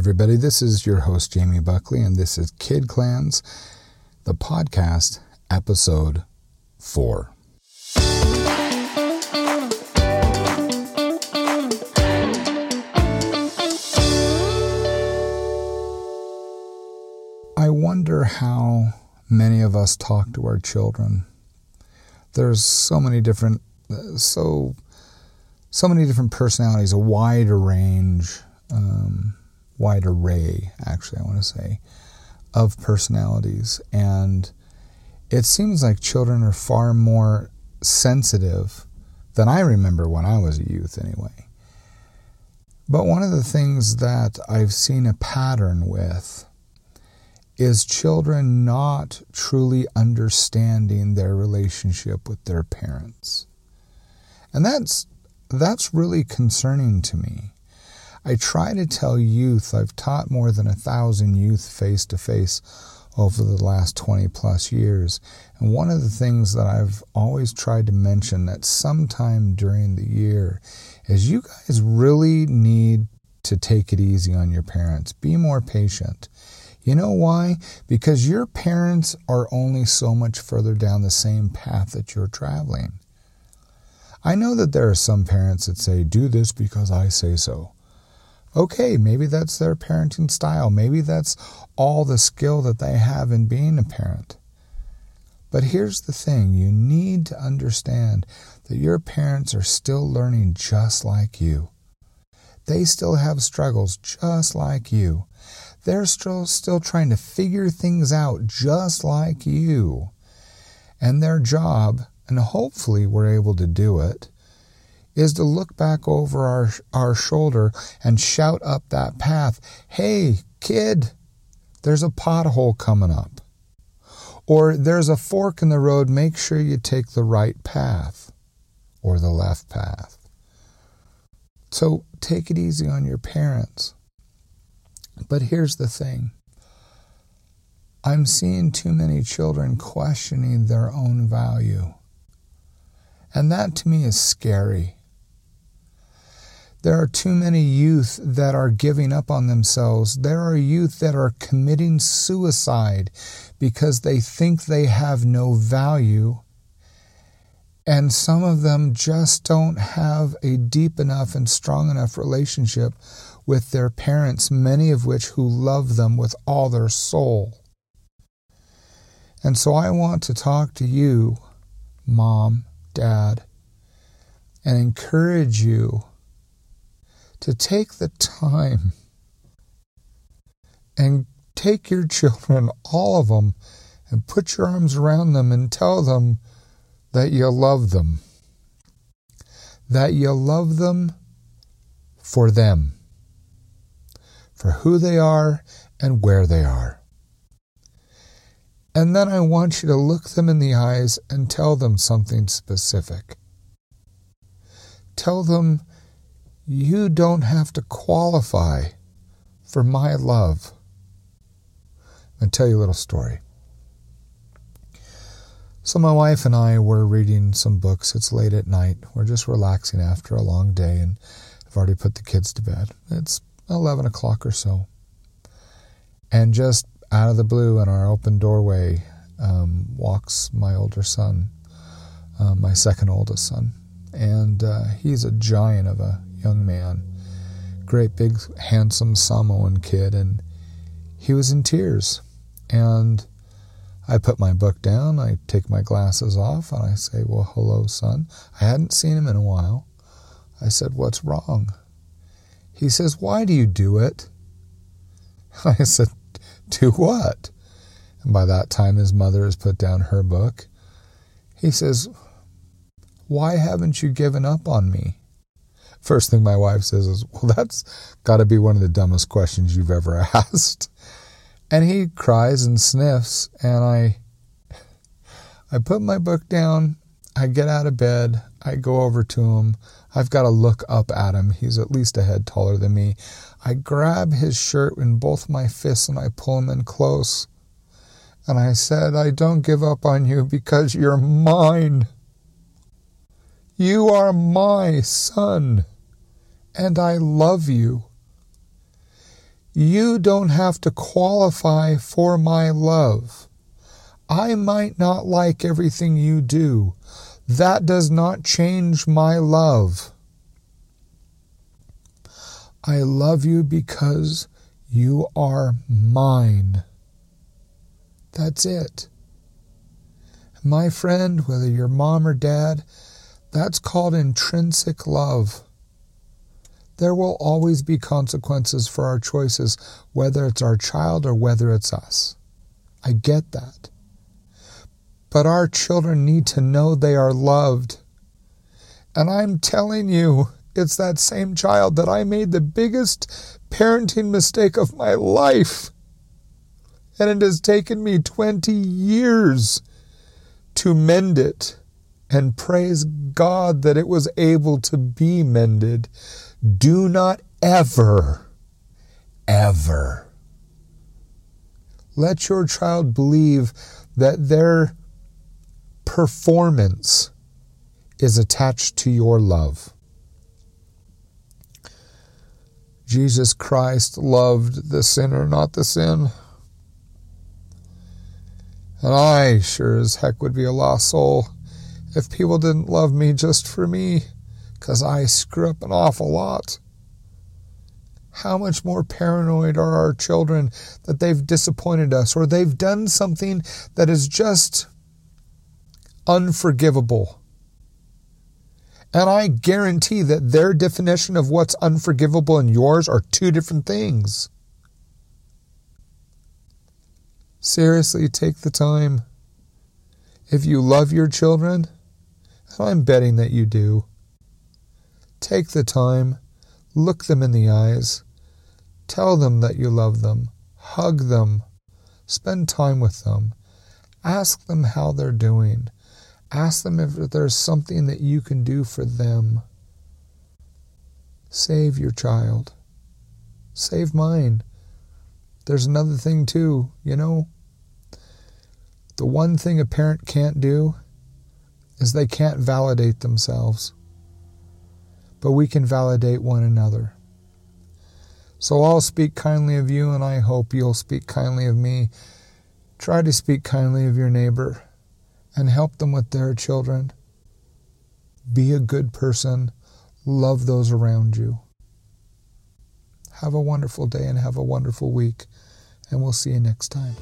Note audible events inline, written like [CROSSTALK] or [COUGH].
everybody. This is your host, Jamie Buckley, and this is Kid Clans, the podcast, episode four. I wonder how many of us talk to our children. There's so many different, so so many different personalities, a wide range, um, wide array, actually, I want to say, of personalities. And it seems like children are far more sensitive than I remember when I was a youth, anyway. But one of the things that I've seen a pattern with is children not truly understanding their relationship with their parents. And that's that's really concerning to me. I try to tell youth, I've taught more than a thousand youth face to face over the last 20 plus years. And one of the things that I've always tried to mention that sometime during the year is you guys really need to take it easy on your parents. Be more patient. You know why? Because your parents are only so much further down the same path that you're traveling. I know that there are some parents that say, do this because I say so. Okay, maybe that's their parenting style. Maybe that's all the skill that they have in being a parent. But here's the thing you need to understand that your parents are still learning just like you. They still have struggles just like you. They're still, still trying to figure things out just like you. And their job and hopefully we're able to do it, is to look back over our, our shoulder and shout up that path, hey, kid, there's a pothole coming up. Or there's a fork in the road, make sure you take the right path or the left path. So take it easy on your parents. But here's the thing I'm seeing too many children questioning their own value. And that to me is scary. There are too many youth that are giving up on themselves. There are youth that are committing suicide because they think they have no value. And some of them just don't have a deep enough and strong enough relationship with their parents, many of which who love them with all their soul. And so I want to talk to you, mom, dad, and encourage you to take the time and take your children, all of them, and put your arms around them and tell them that you love them. That you love them for them, for who they are and where they are. And then I want you to look them in the eyes and tell them something specific. Tell them you don't have to qualify for my love. I'll tell you a little story. So, my wife and I were reading some books. It's late at night. We're just relaxing after a long day, and I've already put the kids to bed. It's 11 o'clock or so. And just out of the blue in our open doorway um, walks my older son, uh, my second oldest son. And uh, he's a giant of a young man, great big handsome Samoan kid. And he was in tears. And I put my book down, I take my glasses off, and I say, Well, hello, son. I hadn't seen him in a while. I said, What's wrong? He says, Why do you do it? [LAUGHS] I said, to what? And by that time, his mother has put down her book. He says, Why haven't you given up on me? First thing my wife says is, Well, that's got to be one of the dumbest questions you've ever [LAUGHS] asked. And he cries and sniffs, and I, I put my book down. I get out of bed. I go over to him. I've got to look up at him. He's at least a head taller than me. I grab his shirt in both my fists and I pull him in close. And I said, I don't give up on you because you're mine. You are my son, and I love you. You don't have to qualify for my love. I might not like everything you do. That does not change my love. I love you because you are mine. That's it. My friend, whether you're mom or dad, that's called intrinsic love. There will always be consequences for our choices, whether it's our child or whether it's us. I get that. But our children need to know they are loved. And I'm telling you, it's that same child that I made the biggest parenting mistake of my life. And it has taken me 20 years to mend it. And praise God that it was able to be mended do not ever, ever let your child believe that their performance is attached to your love. Jesus Christ loved the sinner, not the sin. And I sure as heck would be a lost soul if people didn't love me just for me because I screw up an awful lot. How much more paranoid are our children that they've disappointed us or they've done something that is just unforgivable? And I guarantee that their definition of what's unforgivable and yours are two different things. Seriously, take the time. If you love your children, I'm betting that you do, Take the time, look them in the eyes, tell them that you love them, hug them, spend time with them, ask them how they're doing, ask them if there's something that you can do for them. Save your child. Save mine. There's another thing, too, you know. The one thing a parent can't do is they can't validate themselves but we can validate one another. So I'll speak kindly of you, and I hope you'll speak kindly of me. Try to speak kindly of your neighbor and help them with their children. Be a good person. Love those around you. Have a wonderful day and have a wonderful week, and we'll see you next time.